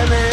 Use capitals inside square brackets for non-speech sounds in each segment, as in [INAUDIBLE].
women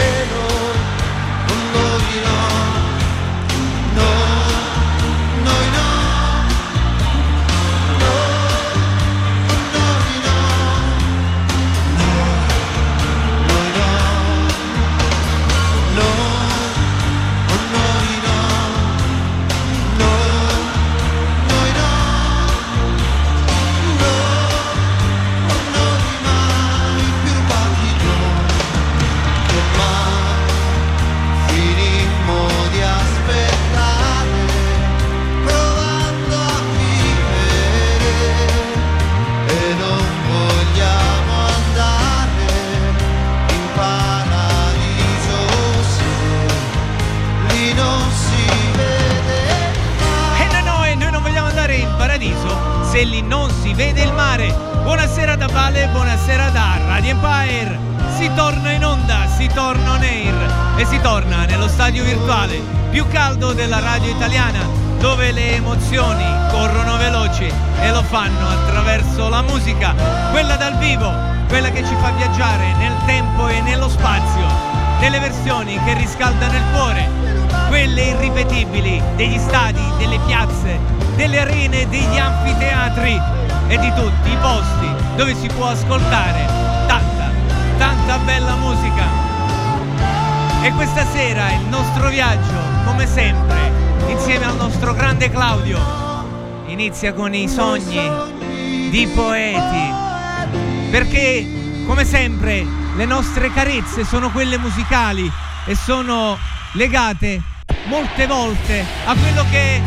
inizia con i sogni di poeti. Perché, come sempre, le nostre carezze sono quelle musicali e sono legate molte volte a quello che è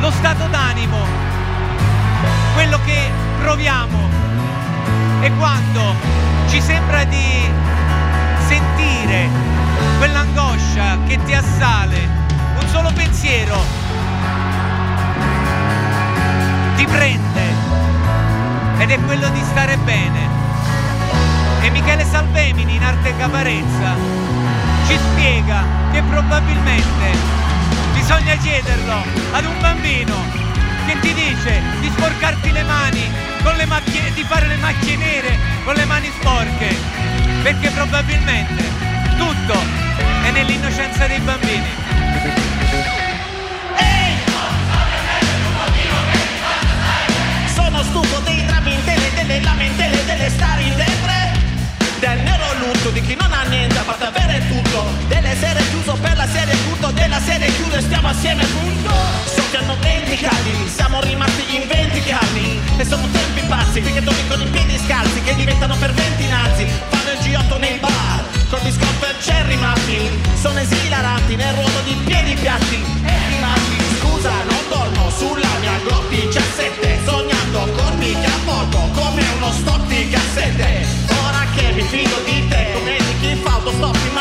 lo stato d'animo, quello che proviamo. E quando ci sembra di sentire quell'angoscia che ti assale, un solo pensiero. Ti prende. Ed è quello di stare bene. E Michele Salvemini in arte caparezza ci spiega che probabilmente bisogna chiederlo ad un bambino che ti dice di sporcarti le mani le macchie, di fare le macchie nere con le mani sporche, perché probabilmente tutto è nell'innocenza dei bambini. sono stufo dei tramintele, delle lamentele, delle stare in depre del nero lutto di chi non ha niente a parte avere tutto. Delle sere chiuso per la serie culto della serie chiuso e stiamo assieme punto. So che hanno 20 caldi siamo rimasti in 20 anni e sono tempi pazzi finché torni con i piedi scalzi che diventano per 20 nazi. Fanno il G8 nei bar con biscotti e cherry muffin sono esilaranti nel ruolo di piedi piatti. E rimasti. Scusa non dormo sulla mia Glock 17 sognando corpi che avvolgo come uno stock di cassette ora che mi fido di te come di chi fa autostop in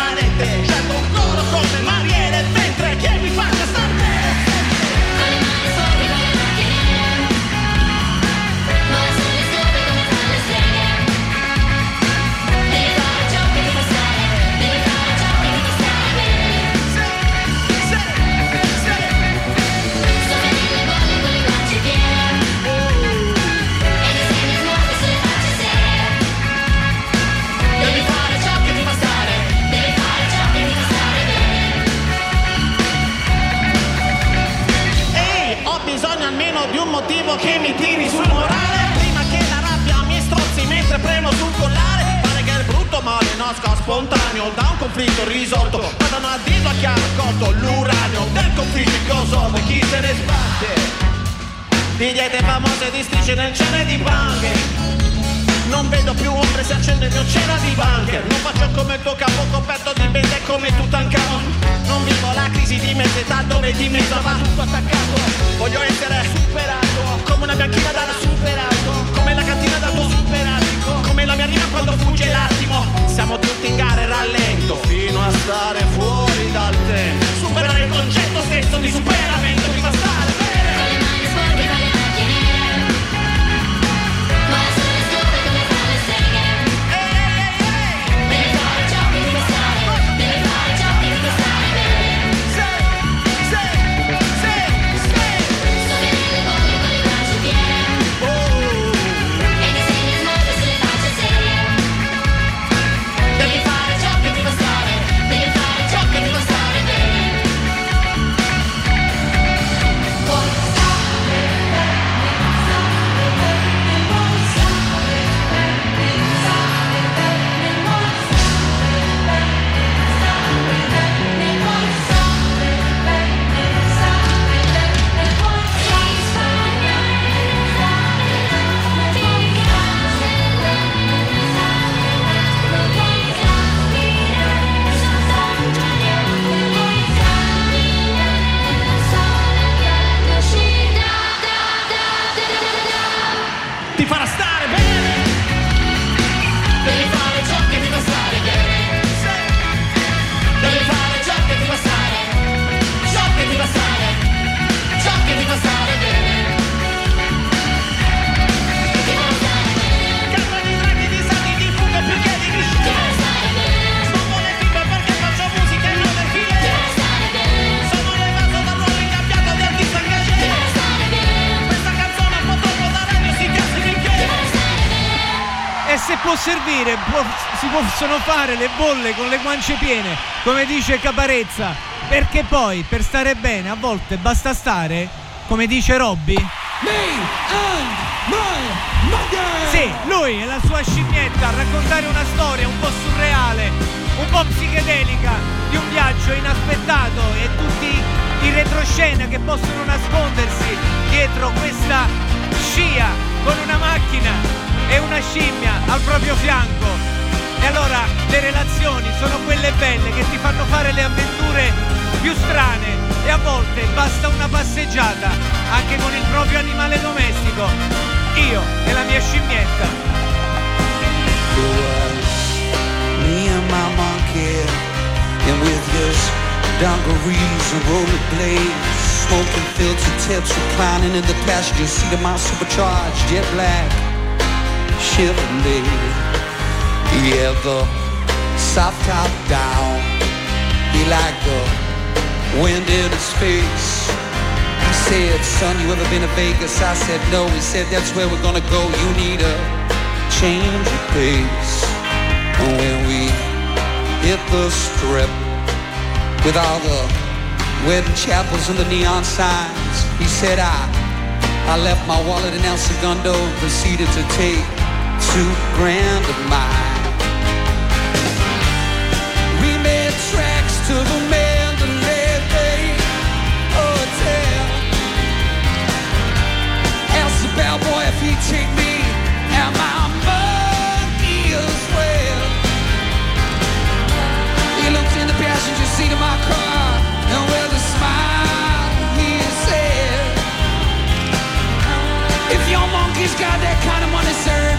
possono fare le bolle con le guance piene, come dice Caparezza, perché poi per stare bene a volte basta stare, come dice Robby. Sì, lui e la sua scimmietta a raccontare una storia un po' surreale, un po' psichedelica, di un viaggio inaspettato e tutti i retroscena che possono nascondersi dietro questa scia con una macchina e una scimmia al proprio fianco. Allora le relazioni sono quelle belle che ti fanno fare le avventure più strane e a volte basta una passeggiata anche con il proprio animale domestico. Io e la mia scimmietta. And with his dungarees and rollerblades, smoking filter tips, reclining in the passenger seat of my supercharged jet black Chevrolet. Yeah, the soft top down, he liked the wind in his face. He said, son, you ever been to Vegas? I said, no. He said, that's where we're gonna go. You need a change of pace. And when we hit the strip with all the wedding chapels and the neon signs, he said, I, I left my wallet in El Segundo and proceeded to take two grand of mine. Bellboy if he'd take me and my monkey as well. He looked in the passenger seat of my car and with a smile he said, If your monkey's got that kind of money, sir,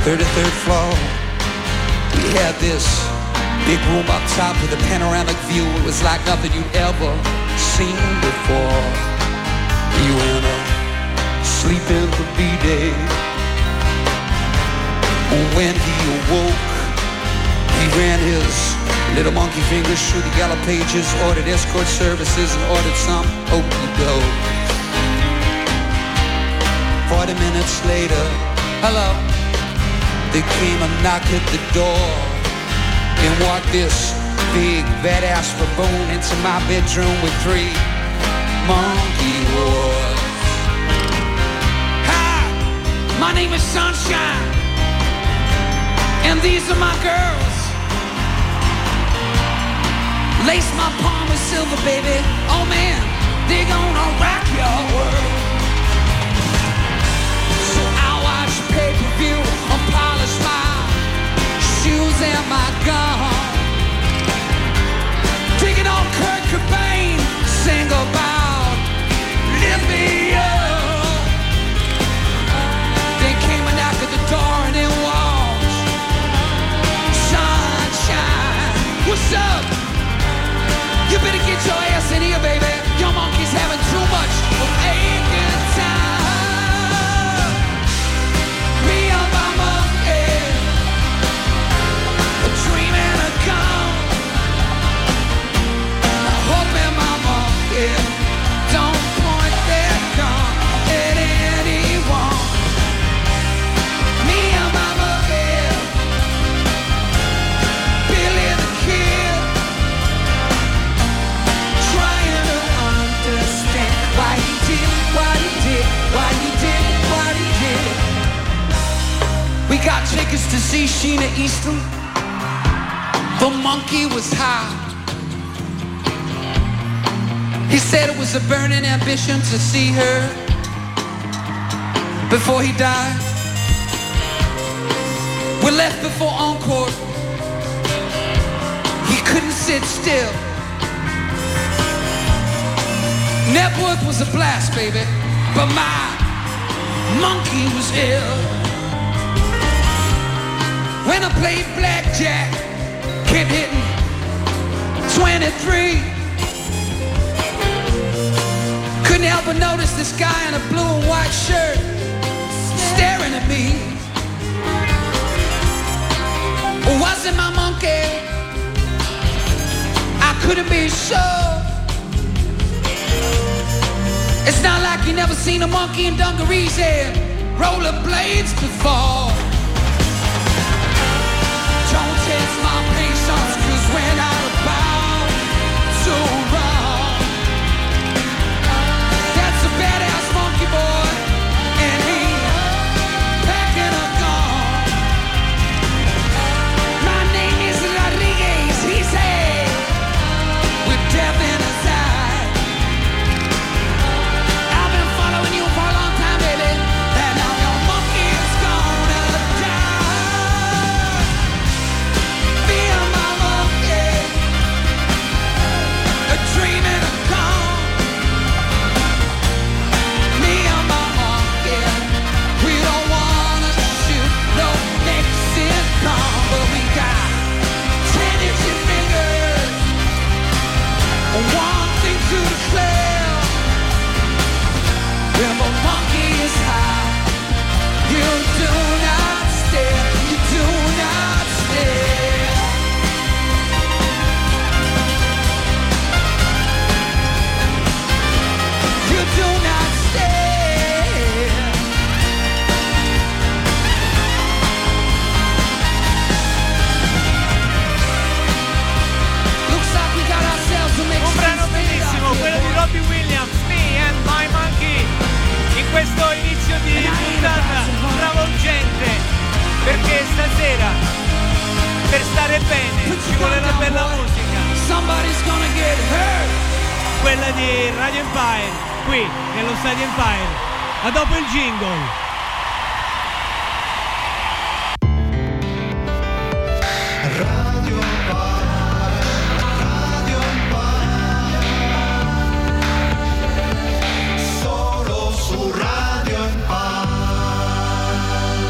33rd floor. We had this big room up top with a panoramic view. It was like nothing you'd ever seen before. You went to sleep in the B-day. When he awoke, he ran his little monkey fingers through the yellow pages, ordered escort services, and ordered some okey doke. Forty minutes later, hello, there came a knock at the door, and walked this big badass baboon into my bedroom with three monkey wars. Hi, my name is Sunshine, and these are my girls. Lace my palm with silver, baby. Oh man, they're gonna rock your world. And my gun. Taking on Kurt Cobain, sing about lift me up. Tickets to see Sheena Easton. The monkey was high. He said it was a burning ambition to see her before he died. We left before encore. He couldn't sit still. Network was a blast, baby, but my monkey was ill. When I played blackjack, kept hitting 23. Couldn't help but notice this guy in a blue and white shirt staring at me. Was it my monkey? I couldn't be sure. It's not like you never seen a monkey in dungarees and rollerblades before. Cause when perché stasera per stare bene ci vuole la bella musica, Somebody's gonna get hurt. quella di Radio Empire, qui nello Stadio Empire, a dopo il jingle. Solo su Radio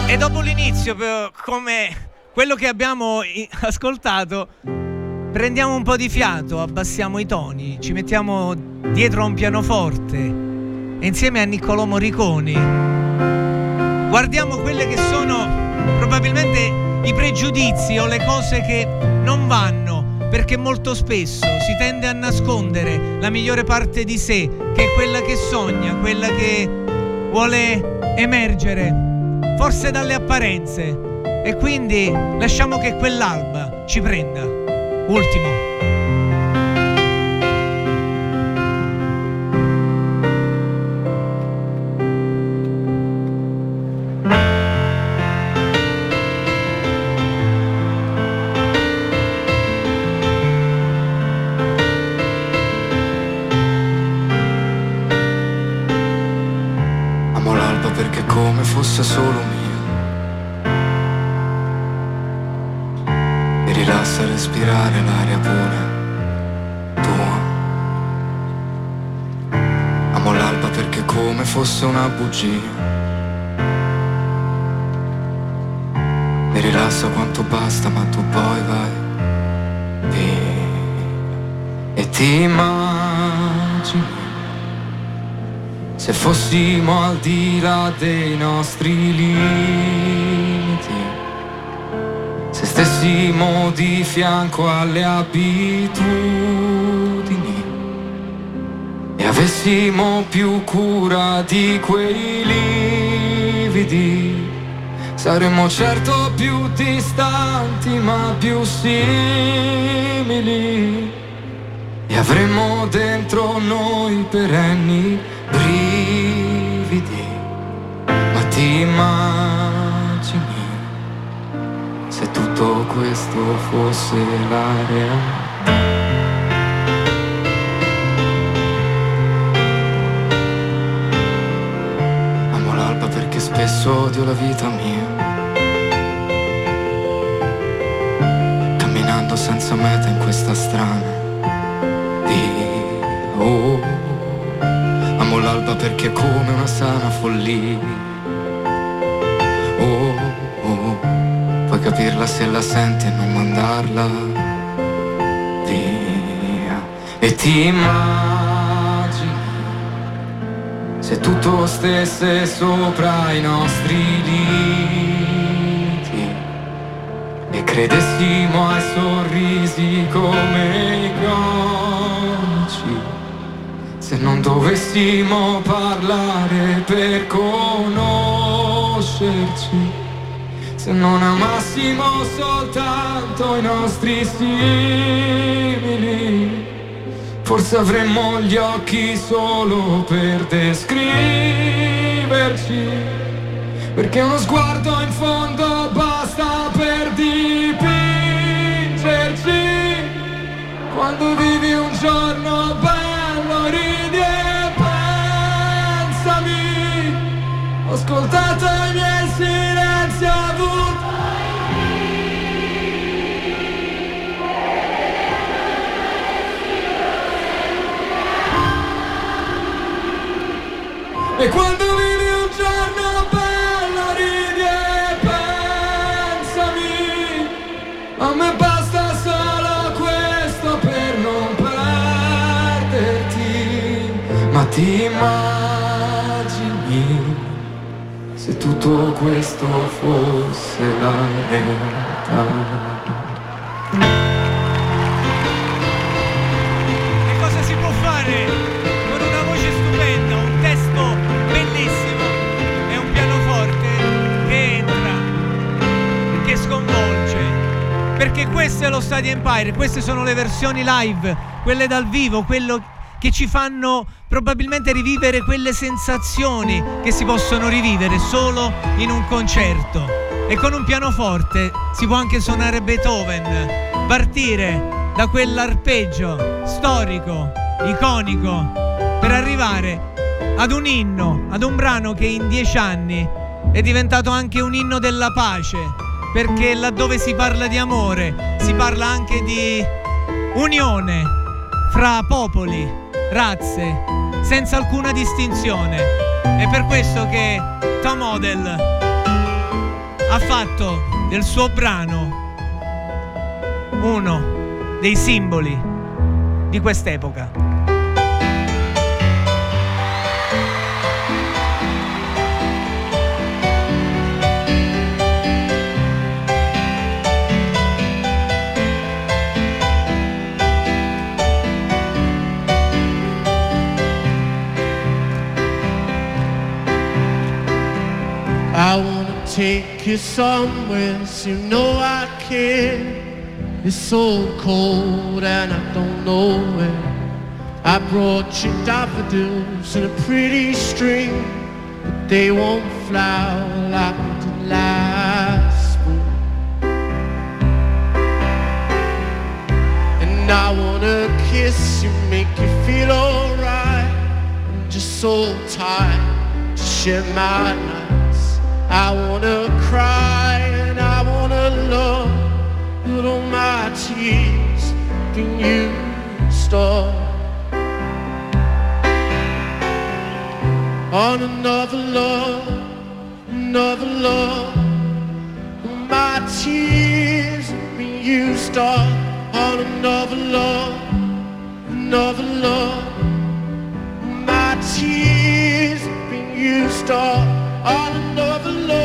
E dopo l'inizio, però, come quello che abbiamo ascoltato, prendiamo un po' di fiato, abbassiamo i toni, ci mettiamo dietro a un pianoforte insieme a Niccolò Morriconi guardiamo quelle che sono probabilmente i pregiudizi o le cose che non vanno, perché molto spesso si tende a nascondere la migliore parte di sé, che è quella che sogna, quella che vuole emergere, forse dalle apparenze. E quindi lasciamo che quell'alba ci prenda. Ultimo. E ti immagini se fossimo al di là dei nostri limiti, se stessimo di fianco alle abitudini e avessimo più cura di quei lividi, saremmo certo più distanti ma più simili. Avremo dentro noi perenni brividi, ma ti immagini se tutto questo fosse la realtà? Amo l'alba perché spesso odio la vita mia. Camminando senza meta in questa strana via. Oh, all'alba perché è come una sana follia. Oh, oh, puoi capirla se la senti e non mandarla via. E ti immagini se tutto stesse sopra i nostri liti e credessimo ai sorrisi come i conici se non dovessimo parlare per conoscerci se non amassimo soltanto i nostri simili Forse avremmo gli occhi solo per descriverci Perché uno sguardo in fondo basta per dipingerci. Quando vivi un giorno bello Ho ascoltato i miei silenzi avuti E quando tutto questo fosse la realtà Che cosa si può fare con una voce stupenda, un testo bellissimo e un pianoforte che entra, che sconvolge? Perché questo è lo Stadio Empire, queste sono le versioni live, quelle dal vivo, quello che ci fanno probabilmente rivivere quelle sensazioni che si possono rivivere solo in un concerto. E con un pianoforte si può anche suonare Beethoven, partire da quell'arpeggio storico, iconico, per arrivare ad un inno, ad un brano che in dieci anni è diventato anche un inno della pace, perché laddove si parla di amore, si parla anche di unione fra popoli, razze, senza alcuna distinzione. È per questo che Tom Odell ha fatto del suo brano uno dei simboli di quest'epoca. I wanna take you somewhere, so you know I can. It's so cold and I don't know where. I brought you daffodils in a pretty string, but they won't flower like did last spring. And I wanna kiss you, make you feel alright. I'm just so tired to share my. I wanna cry and I wanna love, but all my tears been you up on another love, another love. My tears been used up on another love, another love. My tears been used up on another love,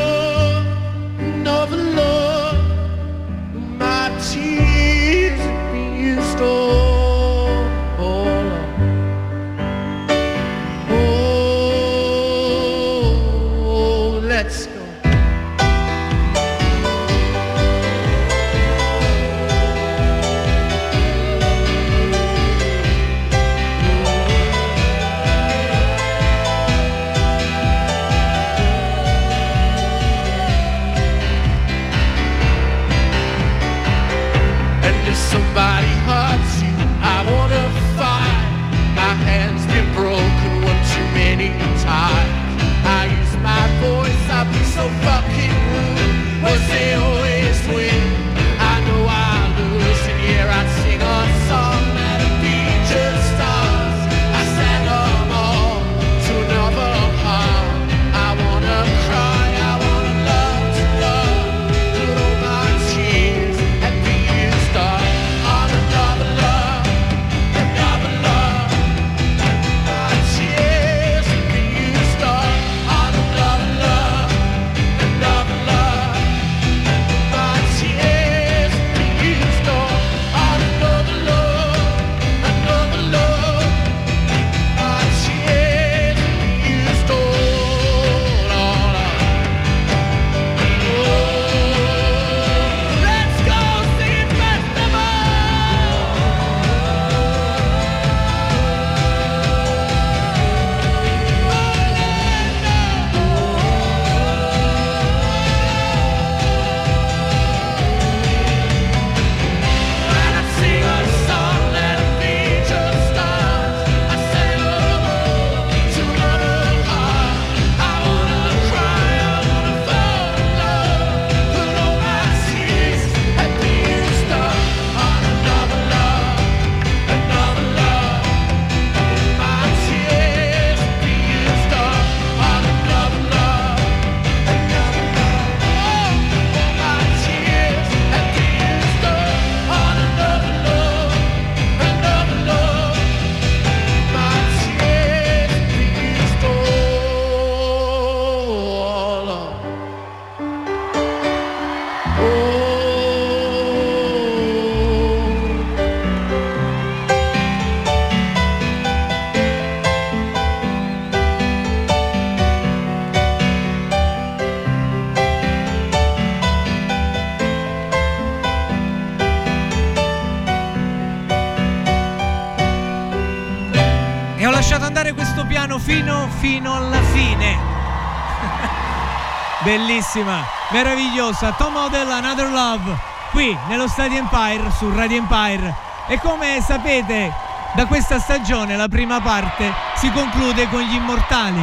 Bellissima, meravigliosa. Tom Odell, Another Love, qui nello Stadio Empire, su Radio Empire. E come sapete, da questa stagione la prima parte si conclude con gli immortali.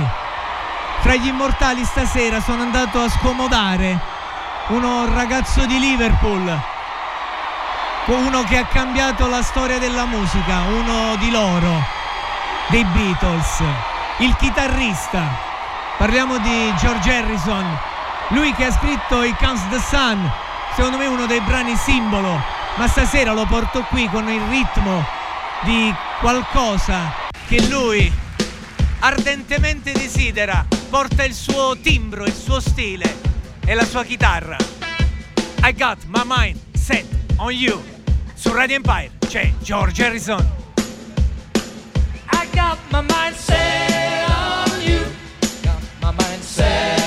Fra gli immortali stasera sono andato a scomodare uno ragazzo di Liverpool, uno che ha cambiato la storia della musica, uno di loro, dei Beatles, il chitarrista. Parliamo di George Harrison, lui che ha scritto I Counts the Sun, secondo me uno dei brani simbolo, ma stasera lo porto qui con il ritmo di qualcosa che lui ardentemente desidera, porta il suo timbro, il suo stile e la sua chitarra. I got my mind set on you. Su Radio Empire c'è George Harrison. I got my mind set on you. Got my mind set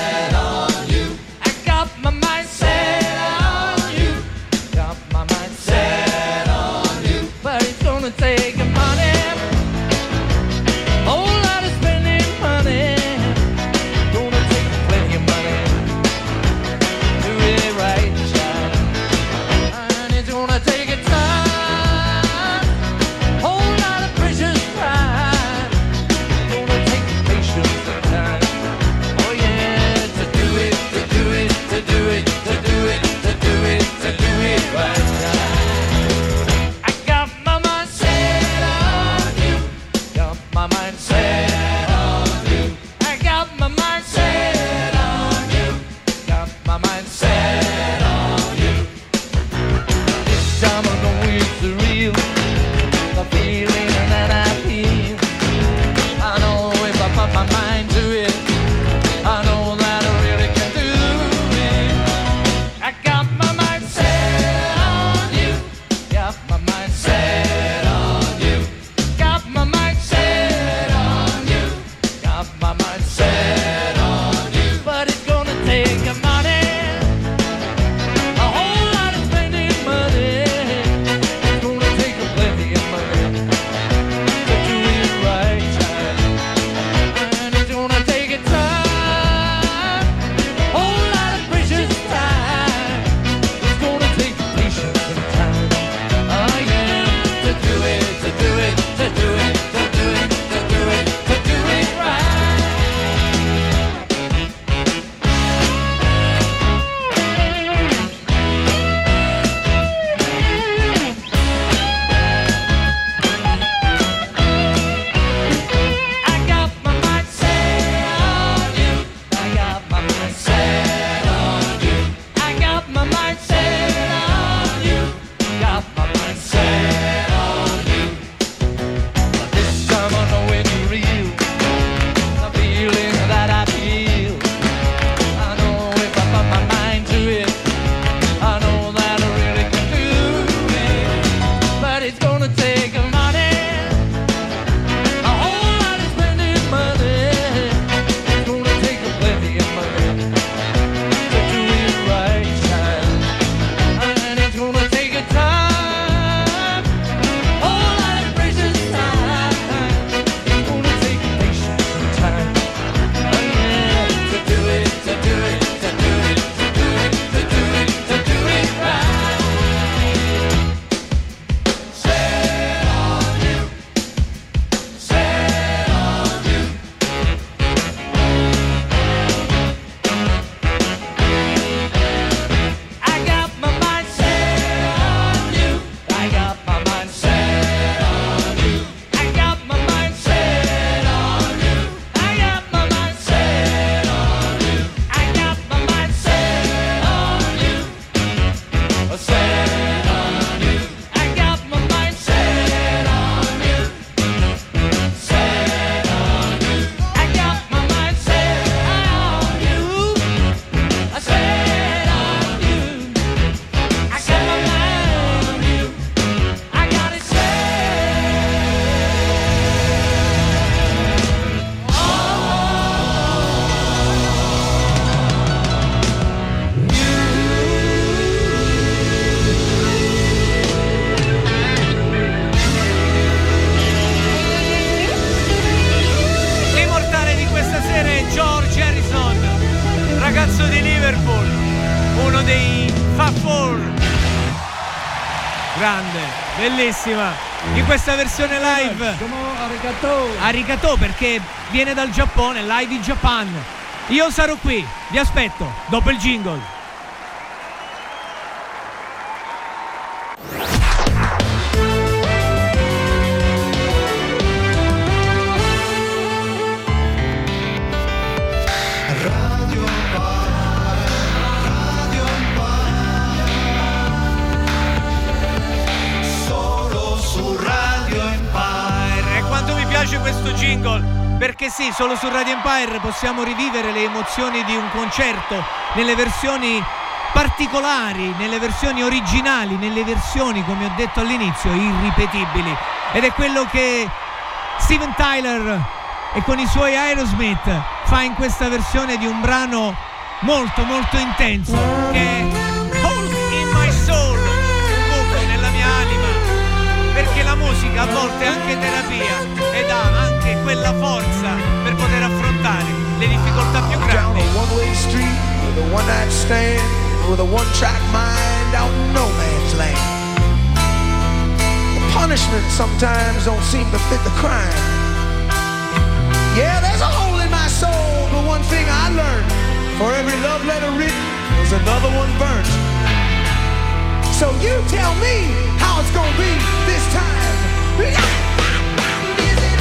bellissima. In questa versione live Arigato perché viene dal Giappone, live in Japan. Io sarò qui, vi aspetto, dopo il jingle. Perché sì, solo su Radio Empire possiamo rivivere le emozioni di un concerto nelle versioni particolari, nelle versioni originali, nelle versioni, come ho detto all'inizio, irripetibili. Ed è quello che Steven Tyler e con i suoi Aerosmith fa in questa versione di un brano molto molto intenso che è Hold in My Soul, un buco nella mia anima, perché la musica a volte è anche terapia quella forza per poter affrontare le difficoltà più grandi. With a one-track mind out in no man's land. The punishment sometimes don't seem to fit the crime. Yeah, there's a hole in my soul, but one thing I learned: for every love letter written, there's another one burnt. So you tell me how it's gonna be this time. there,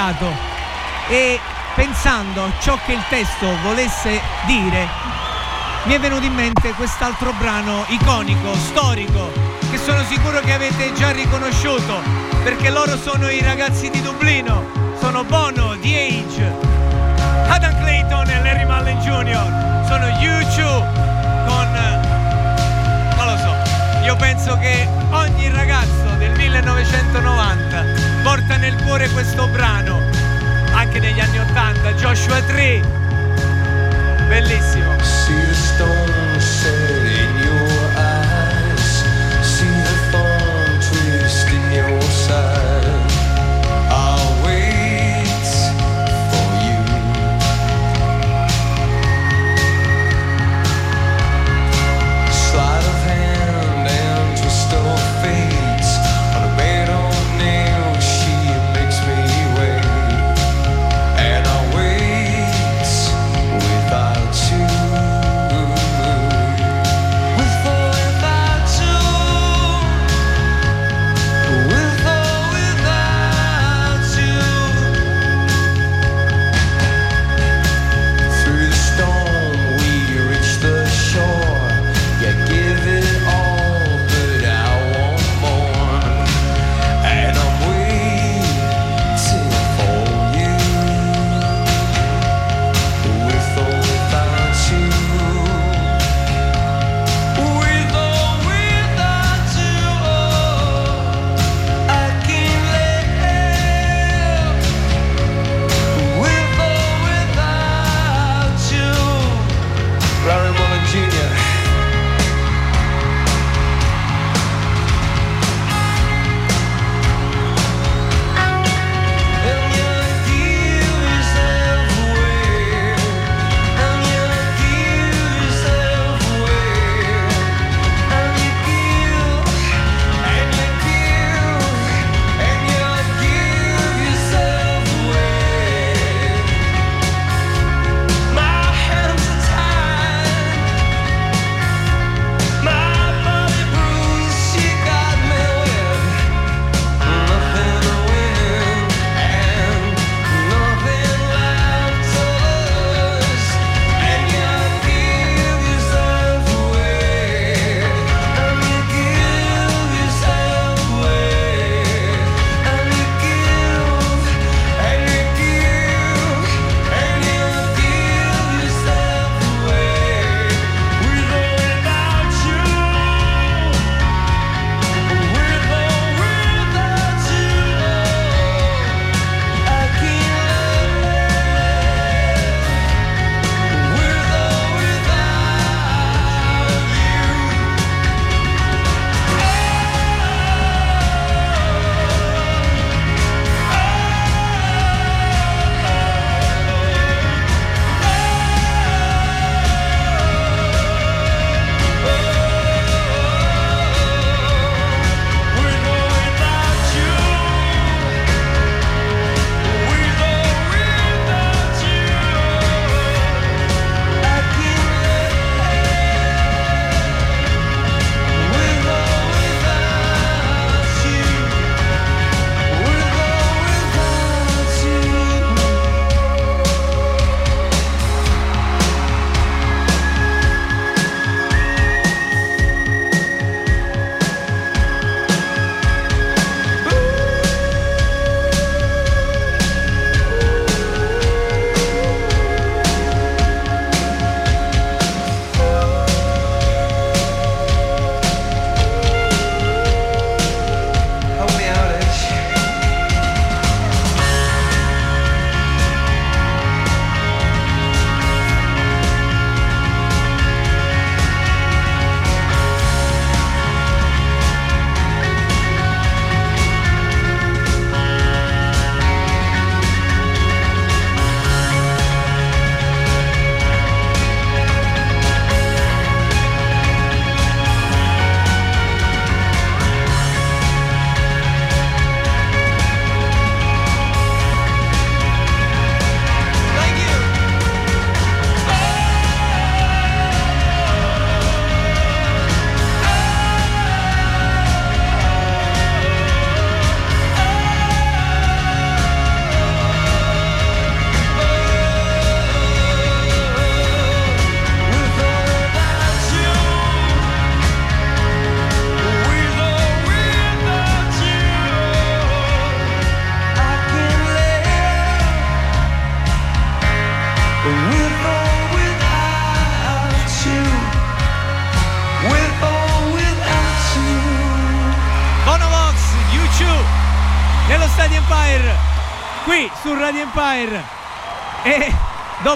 estasiato e pensando a ciò che il testo volesse dire mi è venuto in mente quest'altro brano iconico, storico, che sono sicuro che avete già riconosciuto, perché loro sono i ragazzi di Dublino, sono Bono, The Age, Adam Clayton e Larry Mullen Jr., sono U2 con... non lo so, io penso che ogni ragazzo 1990 porta nel cuore questo brano, anche negli anni 80, Joshua Tree, bellissimo.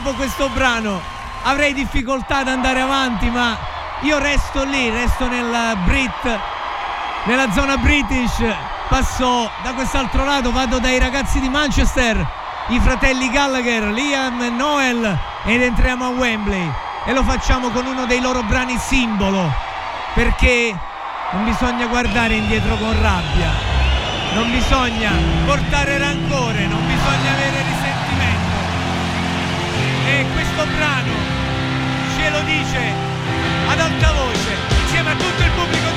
Dopo questo brano avrei difficoltà ad andare avanti, ma io resto lì, resto nel Brit, nella zona British. Passo da quest'altro lato, vado dai ragazzi di Manchester, i fratelli Gallagher, Liam e Noel, ed entriamo a Wembley. E lo facciamo con uno dei loro brani simbolo, perché non bisogna guardare indietro con rabbia, non bisogna portare rancore, dice ad alta voce, insieme a tutto il pubblico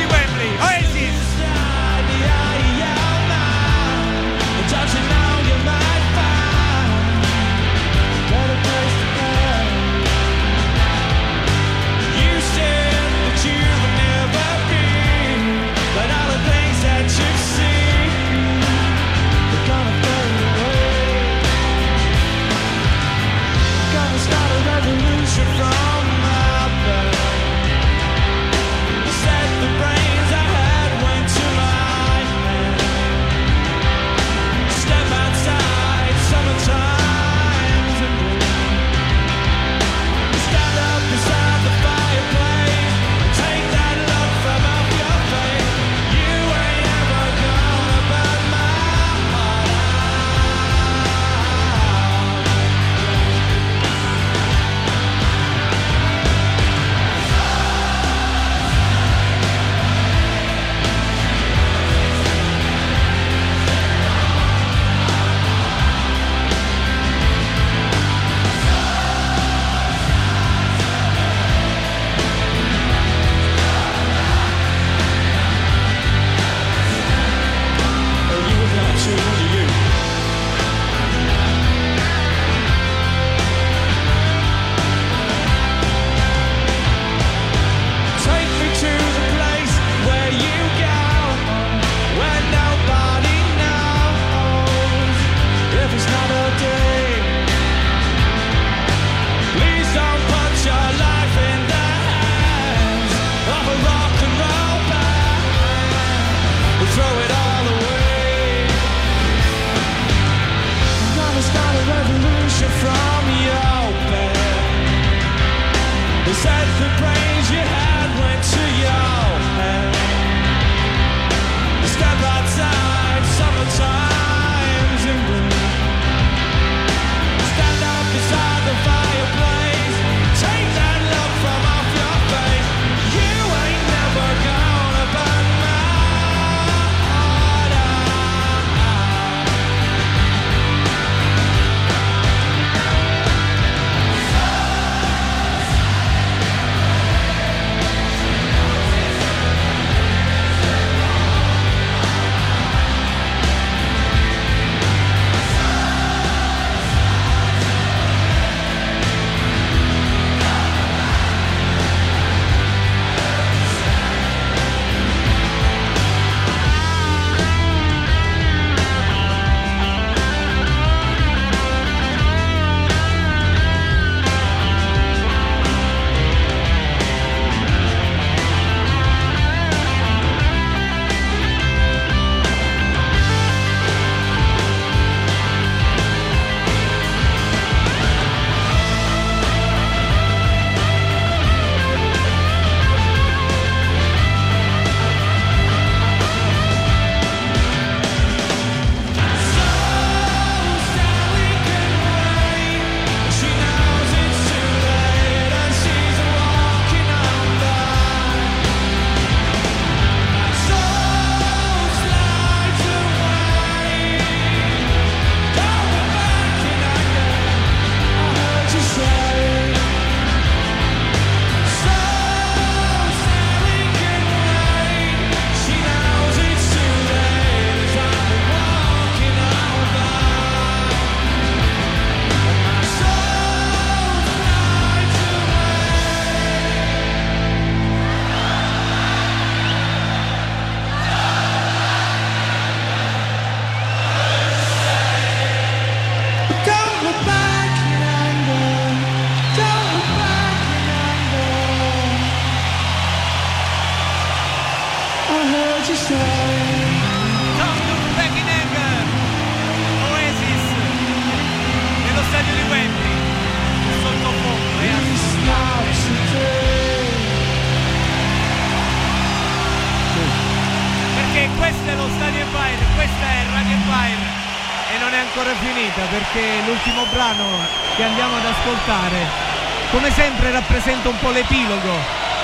rappresenta un po' l'epilogo,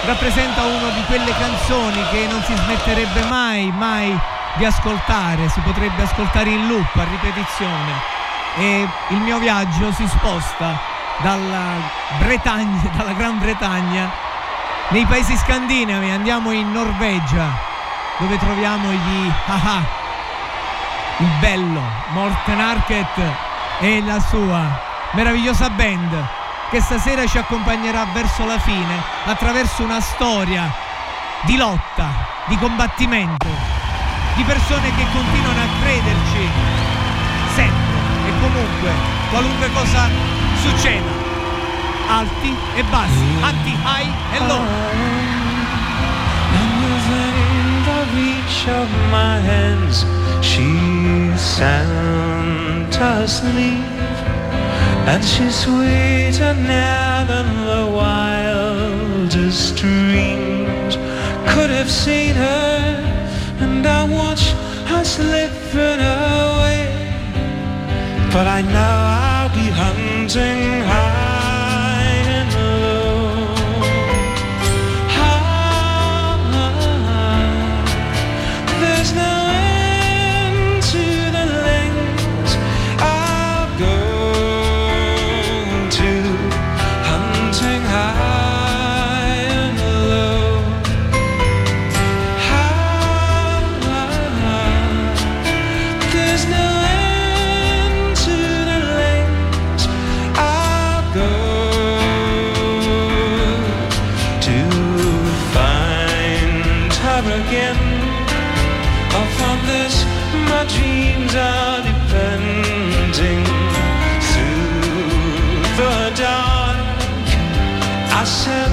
rappresenta una di quelle canzoni che non si smetterebbe mai, mai di ascoltare, si potrebbe ascoltare in loop a ripetizione. E il mio viaggio si sposta dalla Bretagna, [LAUGHS] dalla Gran Bretagna, nei paesi scandinavi, andiamo in Norvegia, dove troviamo gli Haha, il bello Morten Arket e la sua meravigliosa band che stasera ci accompagnerà verso la fine attraverso una storia di lotta, di combattimento, di persone che continuano a crederci sempre e comunque, qualunque cosa succeda. Alti e bassi, anti, high e low. Of my hands, she's Santa's leaf, and she's sweeter now than the wildest dreams could have seen her. And I watch her slipping away, but I know I'll be hunting high I sense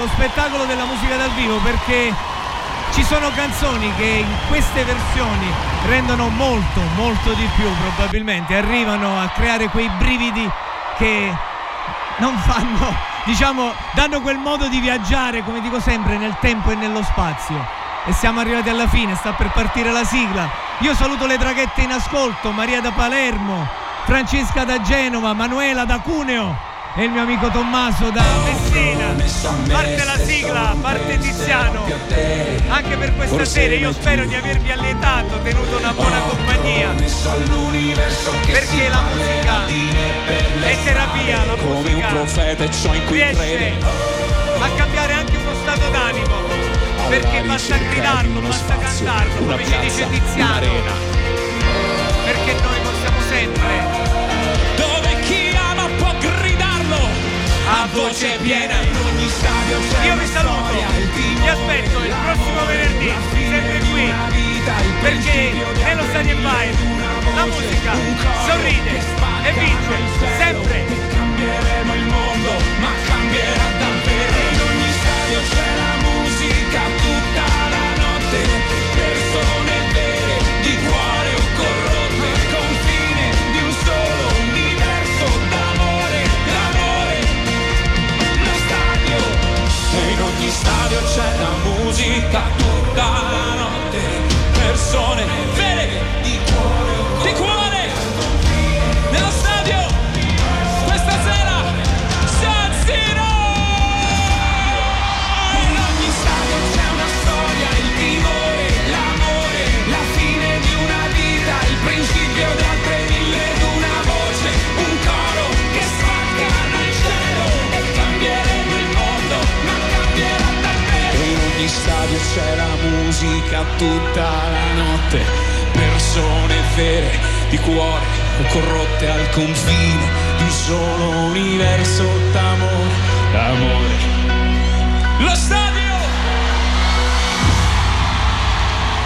lo spettacolo della musica dal vivo perché ci sono canzoni che in queste versioni rendono molto, molto di più probabilmente, arrivano a creare quei brividi che non fanno, [LAUGHS] diciamo, danno quel modo di viaggiare, come dico sempre, nel tempo e nello spazio. E siamo arrivati alla fine, sta per partire la sigla. Io saluto le draghette in ascolto, Maria da Palermo, Francesca da Genova, Manuela da Cuneo e il mio amico Tommaso da Messina. Parte la sigla, parte Tiziano. Anche per questa sera io spero di avervi allietato, tenuto una buona compagnia. Perché la musica è terapia, la musica riesce a cambiare anche uno stato d'animo. Perché basta gridarlo, basta cantarlo, come ci dice Tiziano. Perché noi possiamo sempre voce piena. Io vi saluto, vi aspetto il prossimo venerdì, sempre qui, perché nello Stadio Empire la musica sorride e vince sempre. Cambieremo il mondo, ma cambierà stadio c'è la musica tutta la notte Persone vere, musica tutta la notte persone vere di cuore o corrotte al confine di un solo universo d'amore, d'amore. Lo stadio